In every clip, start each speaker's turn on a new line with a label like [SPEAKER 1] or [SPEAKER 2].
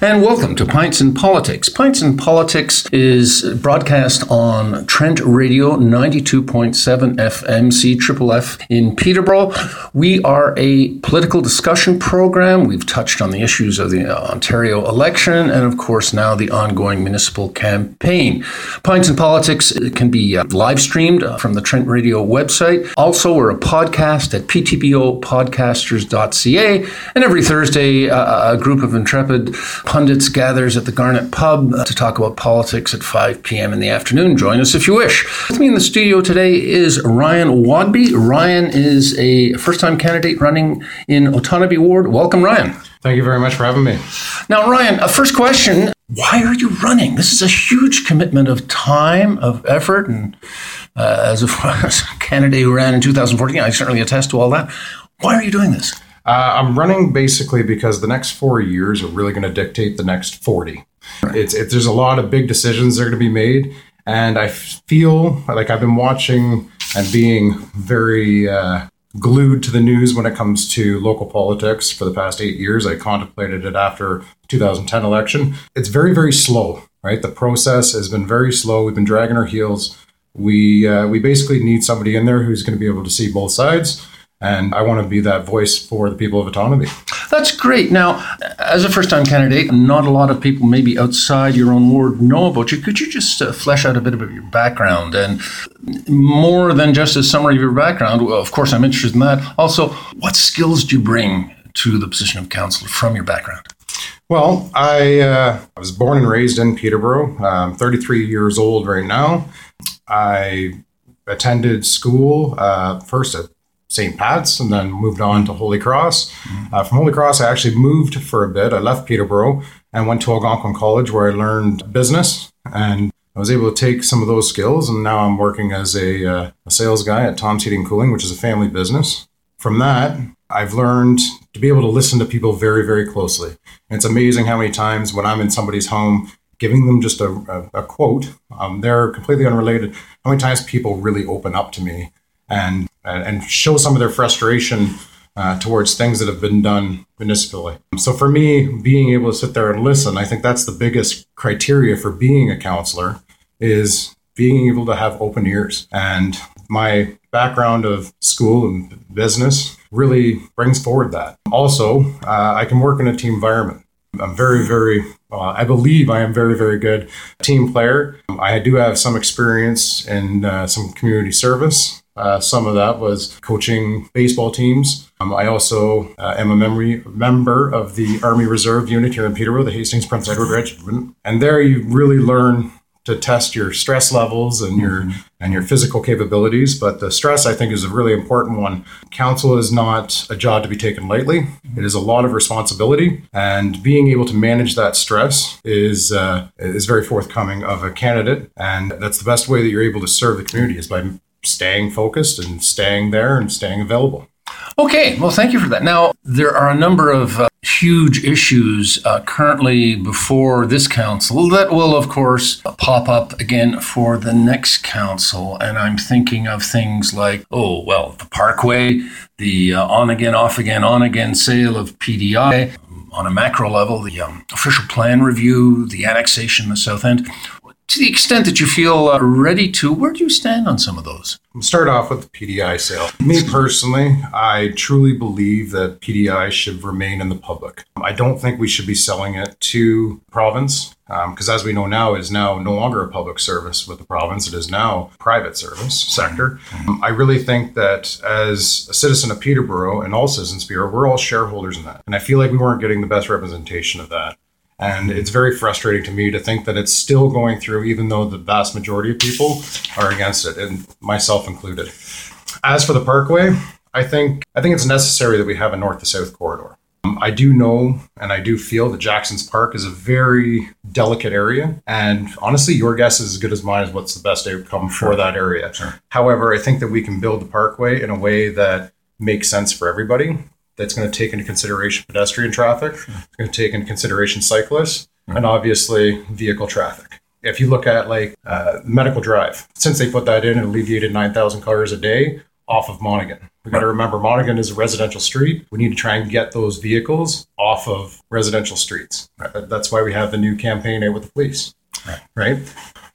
[SPEAKER 1] and welcome to Pints and Politics. Pints and Politics is broadcast on Trent Radio 92.7 FM, C Triple F in Peterborough. We are a political discussion program. We've touched on the issues of the Ontario election and, of course, now the ongoing municipal campaign. Pints and Politics can be uh, live streamed from the Trent Radio website. Also, we're a podcast at ptbopodcasters.ca, and every Thursday, uh, a group of intrepid pundits gathers at the Garnet Pub to talk about politics at 5 p.m. in the afternoon. Join us if you wish. With me in the studio today is Ryan Wadby. Ryan is a first time candidate running in Otonabee Ward. Welcome, Ryan.
[SPEAKER 2] Thank you very much for having me.
[SPEAKER 1] Now, Ryan, a first question why are you running? This is a huge commitment of time, of effort, and uh, as, a, as, a, candidate who ran in 2014, I certainly attest to all that. Why are you doing this?
[SPEAKER 2] Uh, I'm running basically because the next four years are really going to dictate the next 40. Right. It's, it, there's a lot of big decisions that are going to be made, and I feel like I've been watching and being very uh, glued to the news when it comes to local politics for the past eight years. I contemplated it after 2010 election. It's very, very slow, right? The process has been very slow. We've been dragging our heels. We uh, we basically need somebody in there who's going to be able to see both sides and I want to be that voice for the people of Otonabee.
[SPEAKER 1] That's great. Now, as a first time candidate, not a lot of people maybe outside your own ward know about you. Could you just uh, flesh out a bit of your background and more than just a summary of your background? Well, of course, I'm interested in that. Also, what skills do you bring to the position of councillor from your background?
[SPEAKER 2] Well, I, uh, I was born and raised in Peterborough. I'm 33 years old right now. I attended school uh, first at St. Pat's and then moved on to Holy Cross. Mm-hmm. Uh, from Holy Cross, I actually moved for a bit. I left Peterborough and went to Algonquin College where I learned business and I was able to take some of those skills. And now I'm working as a, uh, a sales guy at Tom's Heating and Cooling, which is a family business. From that, I've learned to be able to listen to people very, very closely. And it's amazing how many times when I'm in somebody's home, giving them just a, a, a quote, um, they're completely unrelated. How many times people really open up to me and and show some of their frustration uh, towards things that have been done municipally. So for me, being able to sit there and listen, I think that's the biggest criteria for being a counselor is being able to have open ears. And my background of school and business really brings forward that. Also, uh, I can work in a team environment. I'm very, very, uh, I believe I am very, very good team player. I do have some experience in uh, some community service. Uh, some of that was coaching baseball teams. Um, I also uh, am a memory, member of the Army Reserve unit here in Peterborough, the Hastings Prince Edward Regiment. And there you really learn to test your stress levels and your mm-hmm. and your physical capabilities. But the stress, I think, is a really important one. Council is not a job to be taken lightly. It is a lot of responsibility, and being able to manage that stress is uh, is very forthcoming of a candidate. And that's the best way that you're able to serve the community is by staying focused and staying there and staying available.
[SPEAKER 1] Okay, well, thank you for that. Now, there are a number of uh, huge issues uh, currently before this council that will, of course, pop up again for the next council. And I'm thinking of things like, oh, well, the Parkway, the uh, on again, off again, on again sale of PDI. On a macro level, the um, official plan review, the annexation the South End to the extent that you feel uh, ready to, where do you stand on some of those?
[SPEAKER 2] Start off with the PDI sale. Me personally, I truly believe that PDI should remain in the public. I don't think we should be selling it to province because, um, as we know now, is now no longer a public service with the province. It is now private service sector. Mm-hmm. I really think that as a citizen of Peterborough and all citizens Bureau, we're all shareholders in that, and I feel like we weren't getting the best representation of that. And it's very frustrating to me to think that it's still going through, even though the vast majority of people are against it, and myself included. As for the Parkway, I think I think it's necessary that we have a north to south corridor. Um, I do know and I do feel that Jackson's Park is a very delicate area. And honestly, your guess is as good as mine as what's the best outcome sure. for that area. Sure. However, I think that we can build the parkway in a way that makes sense for everybody that's going to take into consideration pedestrian traffic, it's going to take into consideration cyclists, and obviously vehicle traffic. If you look at like uh, medical drive, since they put that in, it alleviated 9,000 cars a day off of Monaghan. We got to remember Monaghan is a residential street. We need to try and get those vehicles off of residential streets. That's why we have the new campaign out with the police.
[SPEAKER 1] Right.
[SPEAKER 2] Right.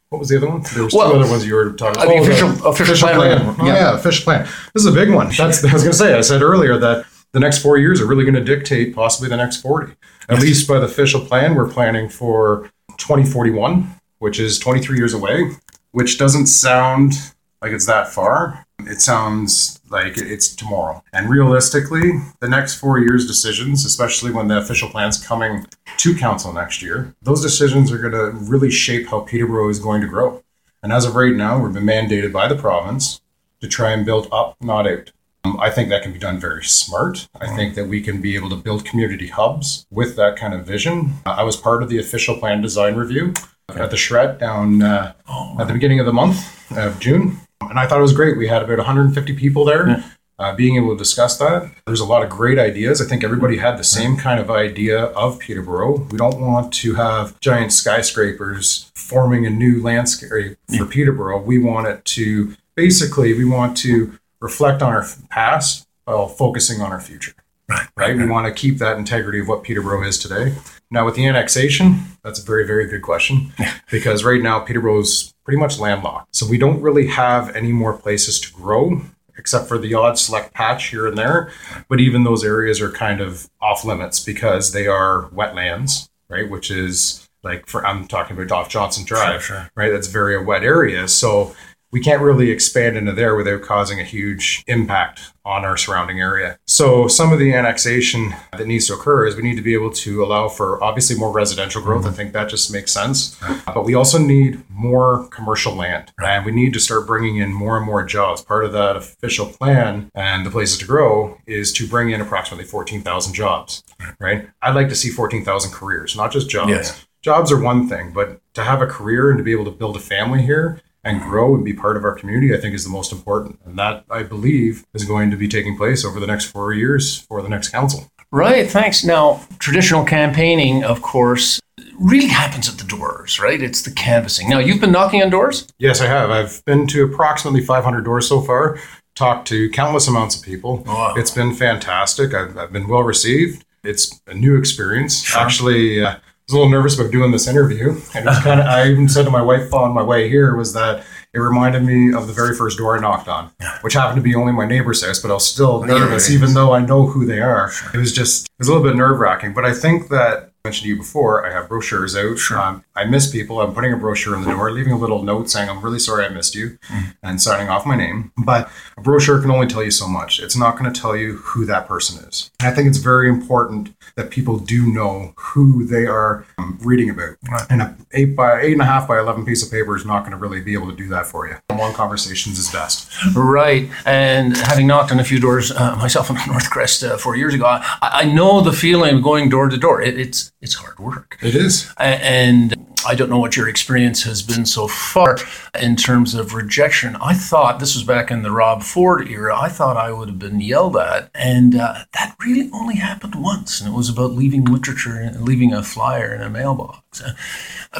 [SPEAKER 2] What was the other one? There was
[SPEAKER 1] Well,
[SPEAKER 2] two other ones you were talking
[SPEAKER 1] uh, the
[SPEAKER 2] about.
[SPEAKER 1] official- official plan.
[SPEAKER 2] Oh,
[SPEAKER 1] Yeah.
[SPEAKER 2] yeah. official plan. This is a big one. That's I was going to say. I said earlier that the next four years are really going to dictate possibly the next 40. At least by the official plan, we're planning for 2041, which is 23 years away, which doesn't sound like it's that far. It sounds like it's tomorrow. And realistically, the next four years' decisions, especially when the official plan's coming to council next year, those decisions are going to really shape how Peterborough is going to grow. And as of right now, we've been mandated by the province to try and build up, not out. Um, I think that can be done very smart. I think that we can be able to build community hubs with that kind of vision. Uh, I was part of the official plan design review at the Shred down uh, at the beginning of the month of June. And I thought it was great. We had about 150 people there. Uh, being able to discuss that, there's a lot of great ideas. I think everybody had the same kind of idea of Peterborough. We don't want to have giant skyscrapers forming a new landscape for Peterborough. We want it to basically, we want to reflect on our past while focusing on our future.
[SPEAKER 1] Right.
[SPEAKER 2] Right. We want to keep that integrity of what Peterborough is today. Now, with the annexation, that's a very, very good question because right now Peterborough is pretty much landlocked. So we don't really have any more places to grow except for the odd select patch here and there. But even those areas are kind of off limits because they are wetlands, right? Which is like for I'm talking about off Johnson Drive,
[SPEAKER 1] sure.
[SPEAKER 2] right? That's very a wet area. So we can't really expand into there without causing a huge impact on our surrounding area. So some of the annexation that needs to occur is we need to be able to allow for obviously more residential growth. I mm-hmm. think that just makes sense. But we also need more commercial land and we need to start bringing in more and more jobs. Part of that official plan and the places to grow is to bring in approximately 14,000 jobs, right? I'd like to see 14,000 careers, not just jobs.
[SPEAKER 1] Yeah.
[SPEAKER 2] Jobs are one thing, but to have a career and to be able to build a family here and grow and be part of our community, I think is the most important. And that, I believe, is going to be taking place over the next four years for the next council.
[SPEAKER 1] Right, thanks. Now, traditional campaigning, of course, really happens at the doors, right? It's the canvassing. Now, you've been knocking on doors?
[SPEAKER 2] Yes, I have. I've been to approximately 500 doors so far, talked to countless amounts of people.
[SPEAKER 1] Wow.
[SPEAKER 2] It's been fantastic. I've, I've been well received. It's a new experience. Actually, uh, was a little nervous about doing this interview. And it's kind of, I even said to my wife on my way here was that it reminded me of the very first door I knocked on, which happened to be only my neighbor's house, but I was still nervous, even though I know who they are. It was just, it was a little bit nerve wracking. But I think that I mentioned to you before, I have brochures out. Um, I miss people. I'm putting a brochure in the door, leaving a little note saying, I'm really sorry I missed you, and signing off my name. But a brochure can only tell you so much. It's not going to tell you who that person is. And I think it's very important that people do know who they are um, reading about. And a eight by eight and a half by eleven piece of paper is not going to really be able to do that for you. One conversations is best.
[SPEAKER 1] Right. And having knocked on a few doors uh, myself in North Crest uh, four years ago, I, I know the feeling of going door to door. It, it's it's hard work.
[SPEAKER 2] It is.
[SPEAKER 1] A- And I don't know what your experience has been so far in terms of rejection. I thought this was back in the Rob Ford era. I thought I would have been yelled at, and uh, that really only happened once, and it was about leaving literature and leaving a flyer in a mailbox. Uh,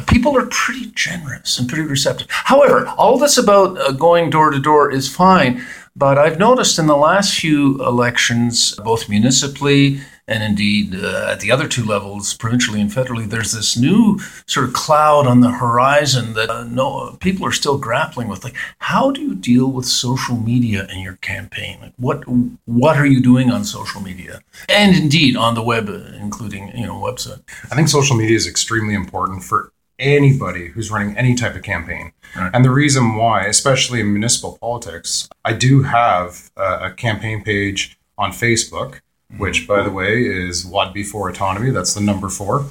[SPEAKER 1] people are pretty generous and pretty receptive. However, all this about uh, going door to door is fine, but I've noticed in the last few elections, both municipally and indeed uh, at the other two levels, provincially and federally, there's this new sort of cloud on the horizon that uh, no people are still grappling with. Like, how do you deal with social media in your campaign? Like, what what are you doing on social media, and indeed on the web, uh, including you know website?
[SPEAKER 2] I think social media is extremely important for anybody who's running any type of campaign.
[SPEAKER 1] Right.
[SPEAKER 2] And the reason why, especially in municipal politics, I do have a, a campaign page on Facebook, which, by the way, is Wadby for Otonabee. That's the number four.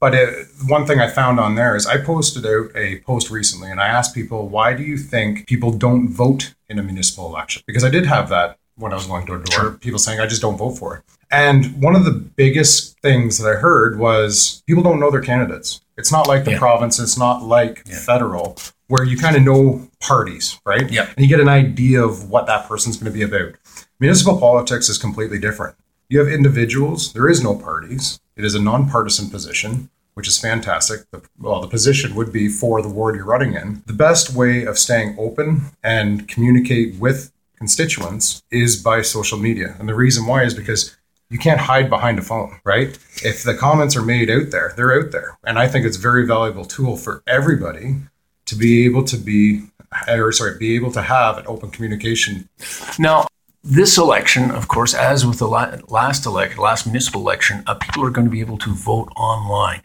[SPEAKER 2] But it, one thing I found on there is I posted out a post recently and I asked people, why do you think people don't vote in a municipal election? Because I did have that when I was going door to door, people saying, I just don't vote for it. And one of the biggest things that I heard was people don't know their candidates. It's not like the
[SPEAKER 1] Yeah.
[SPEAKER 2] province, it's not like federal, where you kind of know parties, right?
[SPEAKER 1] Yeah.
[SPEAKER 2] And you get an idea of what that person's going to be about. Municipal politics is completely different. You have individuals, there is no parties. It is a nonpartisan position, which is fantastic. The, well, the position would be for the ward you're running in. The best way of staying open and communicate with constituents is by social media. And the reason why is because you can't hide behind a phone, right? If the comments are made out there, they're out there. And I think it's a very valuable tool for everybody to be able to be or sorry, be able to have an open communication.
[SPEAKER 1] Now, this election, of course, as with the last election, last municipal election, uh, people are going to be able to vote online.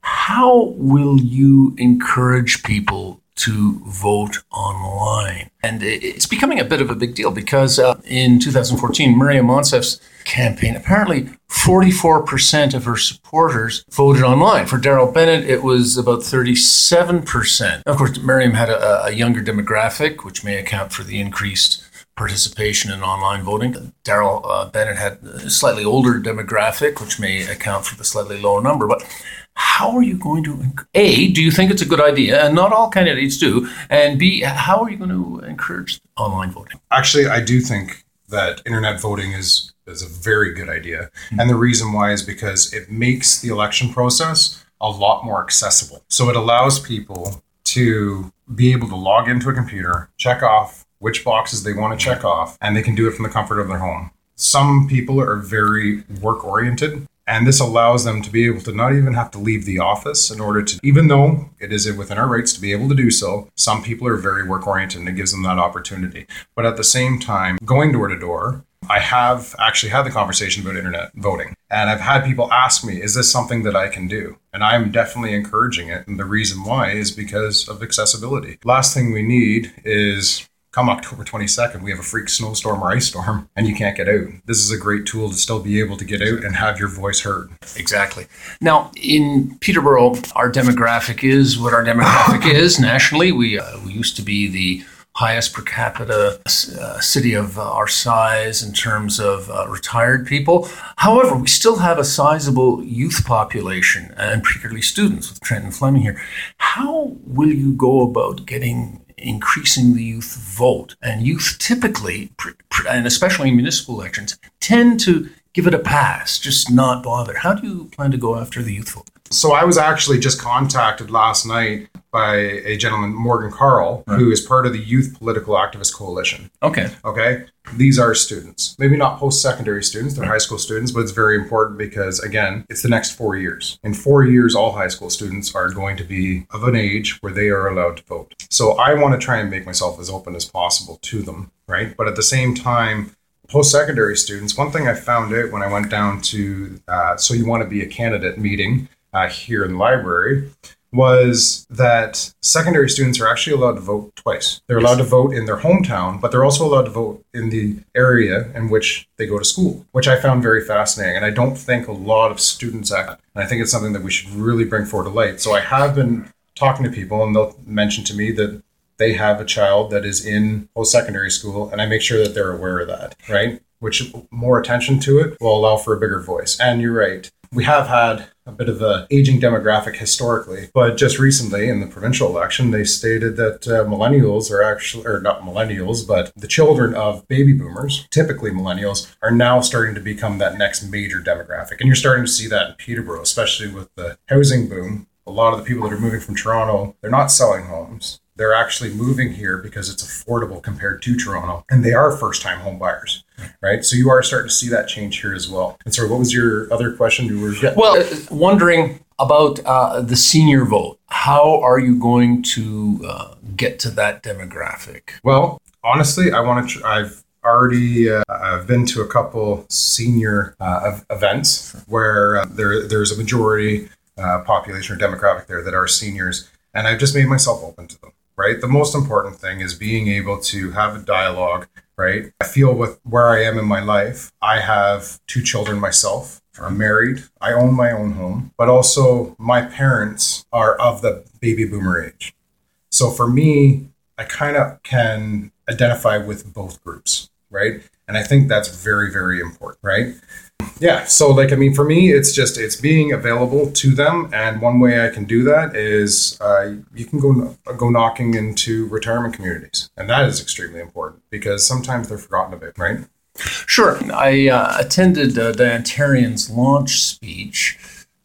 [SPEAKER 1] How will you encourage people to vote online? And it's becoming a bit of a big deal because uh, in 2014, Maryam Monsef's campaign, apparently 44% of her supporters voted online. For Daryl Bennett, it was about 37%. Of course, Maryam had a, a younger demographic, which may account for the increased participation in online voting. Daryl uh, Bennett had a slightly older demographic, which may account for the slightly lower number. But how are you going to a do you think it's a good idea and not all candidates do and b how are you going to encourage online voting
[SPEAKER 2] actually i do think that internet voting is is a very good idea mm-hmm. and the reason why is because it makes the election process a lot more accessible so it allows people to be able to log into a computer check off which boxes they want to check off, and they can do it from the comfort of their home. Some people are very work oriented, and this allows them to be able to not even have to leave the office in order to, even though it is within our rights to be able to do so, some people are very work oriented and it gives them that opportunity. But at the same time, going door to door, I have actually had the conversation about internet voting. And I've had people ask me, is this something that I can do? And I'm definitely encouraging it. And the reason why is because of accessibility. Last thing we need is come October 22nd, we have a freak snowstorm or ice storm and you can't get out. This is a great tool to still be able to get out and have your voice heard.
[SPEAKER 1] Exactly. Now, in Peterborough, our demographic is what our demographic is nationally. We, uh, we used to be the highest per capita uh, city of uh, our size in terms of uh, retired people. However, we still have a sizable youth population, and particularly students with Trent and Fleming here. How will you go about getting increasing the youth vote. And youth typically, and especially in municipal elections, tend to give it a pass, just not bother. How do you plan to go after the youth vote?
[SPEAKER 2] So I was actually just contacted last night by a gentleman, Morgan Carl, right. who is part of the Youth Political Activist Coalition.
[SPEAKER 1] Okay.
[SPEAKER 2] Okay. These are students, maybe not post secondary students, they're high school students, but it's very important because, again, it's the next four years. In four years, all high school students are going to be of an age where they are allowed to vote. So I want to try and make myself as open as possible to them, right? But at the same time, post secondary students, one thing I found out when I went down to uh, So You Want to Be a Candidate meeting uh, here in the library was that secondary students are actually allowed to vote twice. They're allowed to vote in their hometown, but they're also allowed to vote in the area in which they go to school, which I found very fascinating. And I don't think a lot of students act. And I think it's something that we should really bring forward to light. So I have been talking to people, and they'll mention to me that they have a child that is in post secondary school, and I make sure that they're aware of that, right? Which more attention to it will allow for a bigger voice. And you're right we have had a bit of a aging demographic historically, but just recently in the provincial election, they stated that uh, millennials are actually, or not millennials, but the children of baby boomers, typically millennials, are now starting to become that next major demographic. And you're starting to see that in Peterborough, especially with the housing boom. A lot of the people that are moving from Toronto, they're not selling homes. They're actually moving here because it's affordable compared to Toronto, and they are first time home buyers right? So you are starting to see that change here as well. And sorry, what was your other question? You were
[SPEAKER 1] yeah. well uh, wondering about uh, the senior vote. How are you going to uh, get to that demographic?
[SPEAKER 2] Well, honestly, I want to. Tr- I've already uh, I've been to a couple senior uh, events where uh, there there's a majority Uh, population or demographic there that are seniors, and I've just made myself open to them. Right. The most important thing is being able to have a dialogue right? I feel with where I am in my life, I have two children myself. I'm married. I own my own home, but also my parents are of the baby boomer age. So for me, I kind of can identify with both groups, right? And I think that's very, very important, right? Yeah. So, like, I mean, for me, it's just it's being available to them, and one way I can do that is uh, you can go go knocking into retirement communities, and that is extremely important because sometimes they're forgotten about, right?
[SPEAKER 1] Sure. I uh, attended uh, Diane Therrien's launch speech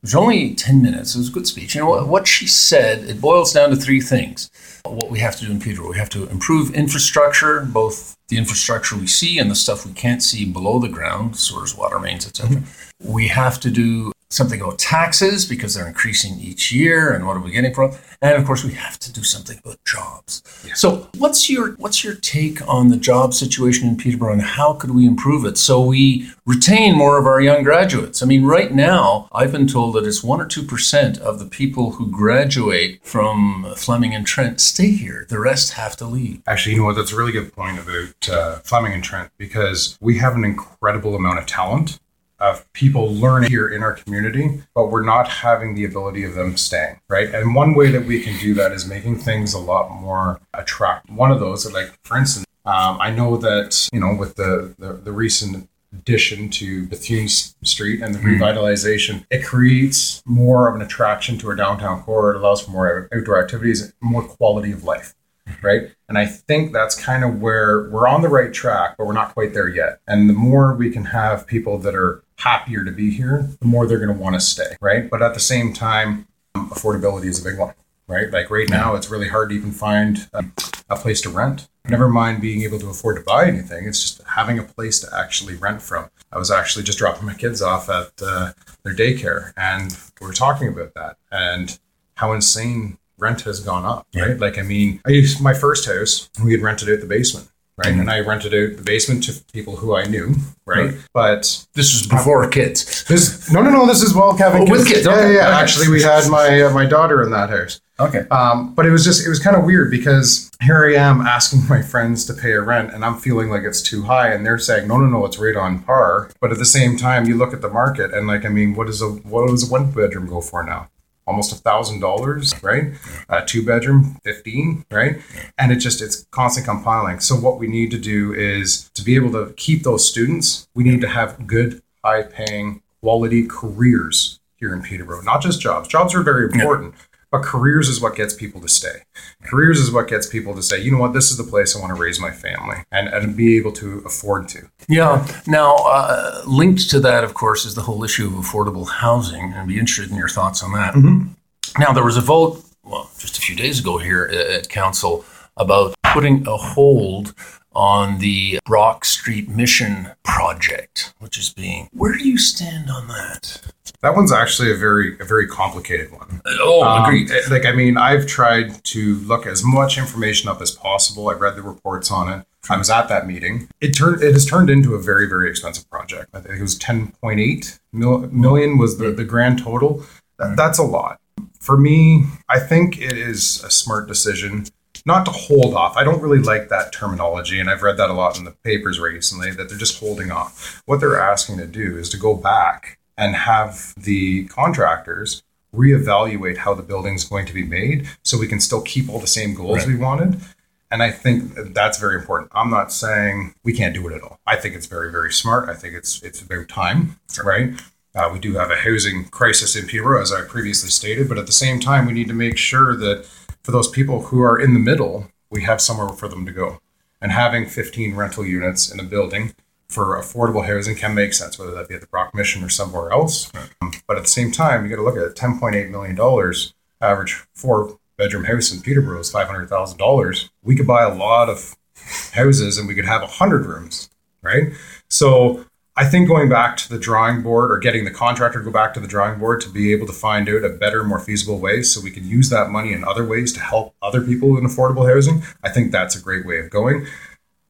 [SPEAKER 1] it was only 10 minutes. It was a good speech. And what she said, it boils down to three things. What we have to do in Peterborough, we have to improve infrastructure, both the infrastructure we see and the stuff we can't see below the ground, sewers, water mains, etc. Mm-hmm. We have to do something about taxes because they're increasing each year and what are we getting from? And of course we have to do something about jobs. Yeah. so what's your what's your take on the job situation in peterborough and how could we improve it so we retain more of our young graduates? I mean right now i've been told that it's 1 or 2% of the people who graduate from fleming and trent stay here. The rest have to leave.
[SPEAKER 2] Actually you know what? That's a really good point about uh, fleming and trent because we have an incredible amount of talent of people learning here in our community, but we're not having the ability of them staying, right? And one way that we can do that is making things a lot more attractive. One of those, like for instance, um, I know that you know with the the, the recent addition to Bethune Street and the mm. revitalization, it creates more of an attraction to our downtown core. It allows for more outdoor activities, more quality of life right? And I think that's kind of where we're on the right track, but we're not quite there yet. And the more we can have people that are happier to be here, the more they're going to want to stay, right? But at the same time, affordability is a big one, right? Like right now, it's really hard to even find a, a place to rent. Never mind being able to afford to buy anything. It's just having a place to actually rent from. I was actually just dropping my kids off at uh, their daycare, and we are talking about that and how insane rent has gone up, right? Yeah. Like, I mean, I used my first house, we had rented out the basement right? Mm-hmm. And I rented out the basement to people who I knew, right? right. But
[SPEAKER 1] this was before kids.
[SPEAKER 2] This no, no, no. This is well, Kevin.
[SPEAKER 1] Oh, with kids.
[SPEAKER 2] Yeah, yeah. yeah. Okay. Actually, we had my uh, my daughter in that house.
[SPEAKER 1] Okay.
[SPEAKER 2] Um, but it was just it was kind of weird because here I am asking my friends to pay a rent, and I'm feeling like it's too high, and they're saying no, no, no, it's right on par. But at the same time, you look at the market, and like I mean, what is a what does a one bedroom go for now? Almost a thousand dollars, right? Uh, two bedroom, fifteen, right? And it just it's constant compiling. So what we need to do is to be able to keep those students. We need to have good, high paying, quality careers here in Peterborough, not just jobs. Jobs are very important. Yeah. But careers is what gets people to stay. Careers is what gets people to say, you know what, this is the place I want to raise my family and, and be able to afford to.
[SPEAKER 1] Yeah. Now, uh, linked to that, of course, is the whole issue of affordable housing. And I'd be interested in your thoughts on that. Mm-hmm. Now, there was a vote, well, just a few days ago here at Council about putting a hold on the Brock Street Mission project, which is being. Where do you stand on that?
[SPEAKER 2] That one's actually a very a very complicated one.
[SPEAKER 1] Oh, um, agreed.
[SPEAKER 2] Like I mean, I've tried to look as much information up as possible. I've read the reports on it. I was at that meeting. It turned it has turned into a very very expensive project. I think it was 10.8 mil, million was the, the grand total. That, that's a lot. For me, I think it is a smart decision not to hold off. I don't really like that terminology, and I've read that a lot in the papers recently that they're just holding off. What they're asking to do is to go back and have the contractors reevaluate how the building is going to be made so we can still keep all the same goals right. we wanted. And I think that's very important. I'm not saying we can't do it at all. I think it's very, very smart. I think it's it's about time, right? Uh, we do have a housing crisis in Peterborough, as I previously stated, but at the same time, we need to make sure that for those people who are in the middle, we have somewhere for them to go. And having 15 rental units in a building for affordable housing can make sense, whether that be at the Brock Mission or somewhere else. Um, but at the same time, you got to look at it. $10.8 million average four bedroom house in Peterborough is $500,000. We could buy a lot of houses and we could have 100 rooms, right? So I think going back to the drawing board or getting the contractor to go back to the drawing board to be able to find out a better, more feasible way so we can use that money in other ways to help other people in affordable housing, I think that's a great way of going.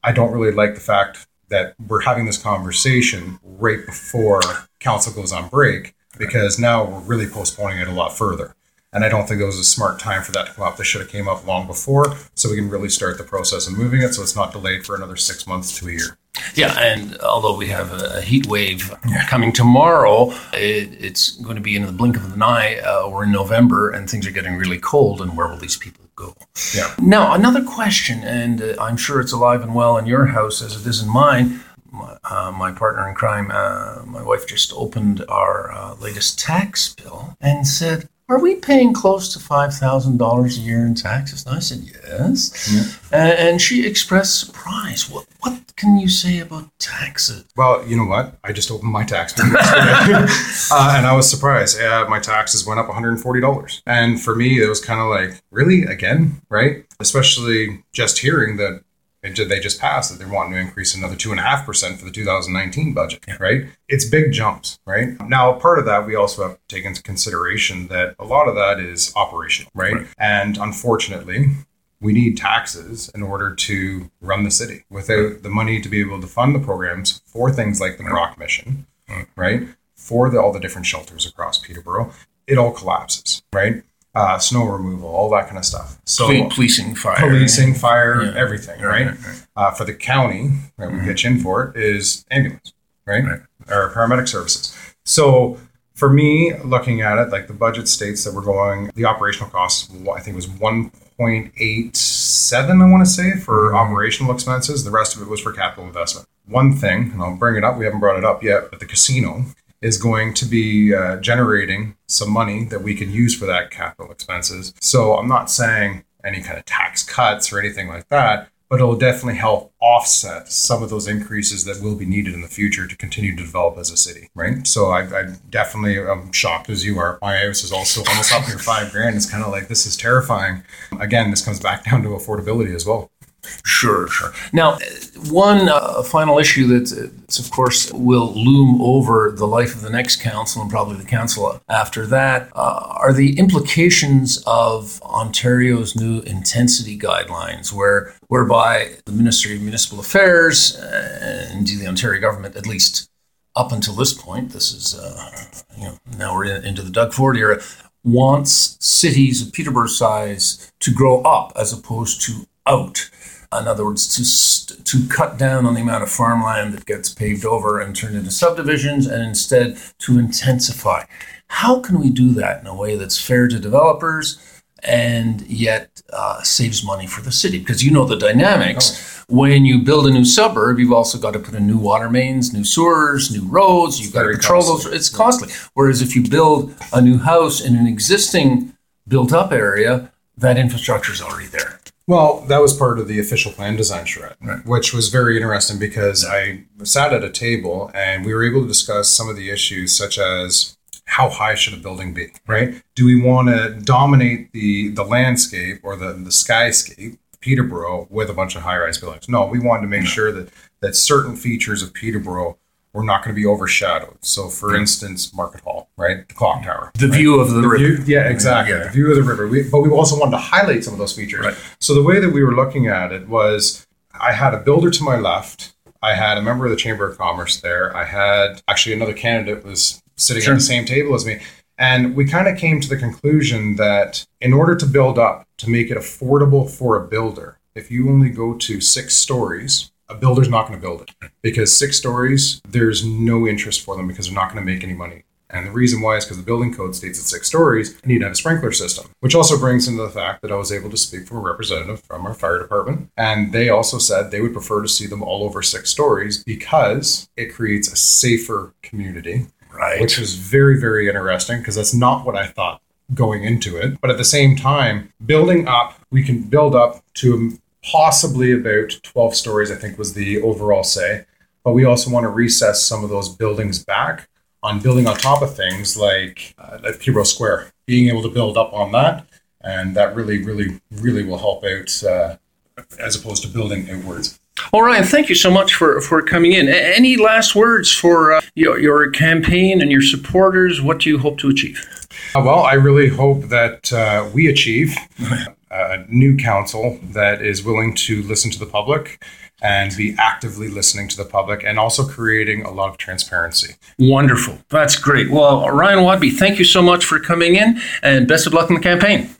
[SPEAKER 2] I don't really like the fact that we're having this conversation right before council goes on break because now we're really postponing it a lot further. And I don't think it was a smart time for that to come up. This should have came up long before so we can really start the process of moving it so it's not delayed for another six months to a year.
[SPEAKER 1] Yeah, and although we have a heat wave coming tomorrow, it, it's going to be in the blink of an eye. Uh, we're in November, and things are getting really cold. And where will these people go?
[SPEAKER 2] Yeah.
[SPEAKER 1] Now, another question, and uh, I'm sure it's alive and well in your house as it is in mine. My, uh, my partner in crime, uh, my wife just opened our uh, latest tax bill and said, are we paying close to $5,000 a year in taxes? And I said, Yes. Yeah. And, and, she expressed surprise. What, what can you say about taxes?
[SPEAKER 2] Well, you know what? I just opened my tax bill uh, and I was surprised. Uh, my taxes went up $140. And for me, it was kind of like, really? Again? Right? Especially just hearing that they just passed that they're wanting to increase another two and a half percent for the 2019 budget, right? It's big jumps, right? Now, part of that we also have to take into consideration that a lot of that is operational, right? right. And unfortunately, we need taxes in order to run the city. Without the money to be able to fund the programs for things like the Brock mission, mm. right? For the, all the different shelters across Peterborough, it all collapses, right? Uh, snow removal, all that kind of stuff.
[SPEAKER 1] So policing, fire,
[SPEAKER 2] policing, fire, yeah. everything, right? right, right. Uh, for the county, that we mm-hmm. pitch in for it is ambulance, right? right, or paramedic services. So for me, looking at it, like the budget states that we're going, the operational costs, I think was one point eight seven. I want to say for mm-hmm. operational expenses. The rest of it was for capital investment. One thing, and I'll bring it up. We haven't brought it up yet, but the casino is going to be uh, generating some money that we can use for that capital expenses. So I'm not saying any kind of tax cuts or anything like that, but it'll definitely help offset some of those increases that will be needed in the future to continue to develop as a city, right? So I, I definitely am shocked as you are. My house is also almost up near five grand. It's kind of like this is terrifying. Again, this comes back down to affordability as well.
[SPEAKER 1] Sure, sure. Now, one uh, final issue that, uh, of course, will loom over the life of the next council and probably the council after that uh, are the implications of Ontario's new intensity guidelines, where whereby the Ministry of Municipal Affairs and indeed the Ontario government, at least up until this point, this is uh, you know now we're in, into the Doug Ford era, wants cities of Peterborough size to grow up as opposed to out. In other words, to to cut down on the amount of farmland that gets paved over and turned into subdivisions, and instead to intensify. How can we do that in a way that's fair to developers and yet uh, saves money for the city? Because you know the dynamics. When you build a new suburb, you've also got to put in new water mains, new sewers, new roads. You've got to patrol those. It's costly. Whereas if you build a new house in an existing built-up area, that infrastructure is already there.
[SPEAKER 2] Well, that was part of the official plan design charrette, right. which was very interesting because I sat at a table and we were able to discuss some of the issues such as how high should a building be, right? Do we want to dominate the the landscape or the the skyscape, Peterborough, with a bunch of high rise buildings? No, we wanted to make sure that that certain features of Peterborough were not going to be overshadowed. So, for instance, Market Hall, right, the clock tower,
[SPEAKER 1] the right? view of the,
[SPEAKER 2] the
[SPEAKER 1] river.
[SPEAKER 2] View, yeah, exactly, yeah. the view of the river. We, but we also wanted to highlight some of those features. Right. So, the way that we were looking at it was, I had a builder to my left. I had a member of the Chamber of Commerce there. I had actually another candidate was sitting sure. at the same table as me. And we kind of came to the conclusion that in order to build up, to make it affordable for a builder, if you only go to six stories, a builder's not going to build it because six stories, there's no interest for them because they're not going to make any money. And the reason why is because the building code states at six stories, you need to have a sprinkler system, which also brings into the fact that I was able to speak from a representative from our fire department. And they also said they would prefer to see them all over six stories because it creates a safer community.
[SPEAKER 1] Right.
[SPEAKER 2] Which was very, very interesting because that's not what I thought going into it. But at the same time, building up, we can build up to possibly about 12 stories, I think was the overall say. But we also want to recess some of those buildings back on building on top of things like uh, like Square, being able to build up on that. And that really, really, really will help out uh, as opposed to building outwards.
[SPEAKER 1] Well, Ryan, thank you so much for, for coming in. Any last words for uh, your, your campaign and your supporters? What do you hope to achieve?
[SPEAKER 2] Uh, well, I really hope that uh, we achieve a new council that is willing to listen to the public and be actively listening to the public and also creating a lot of transparency.
[SPEAKER 1] Wonderful. That's great. Well, Ryan Wadby, thank you so much for coming in and best of luck in the campaign.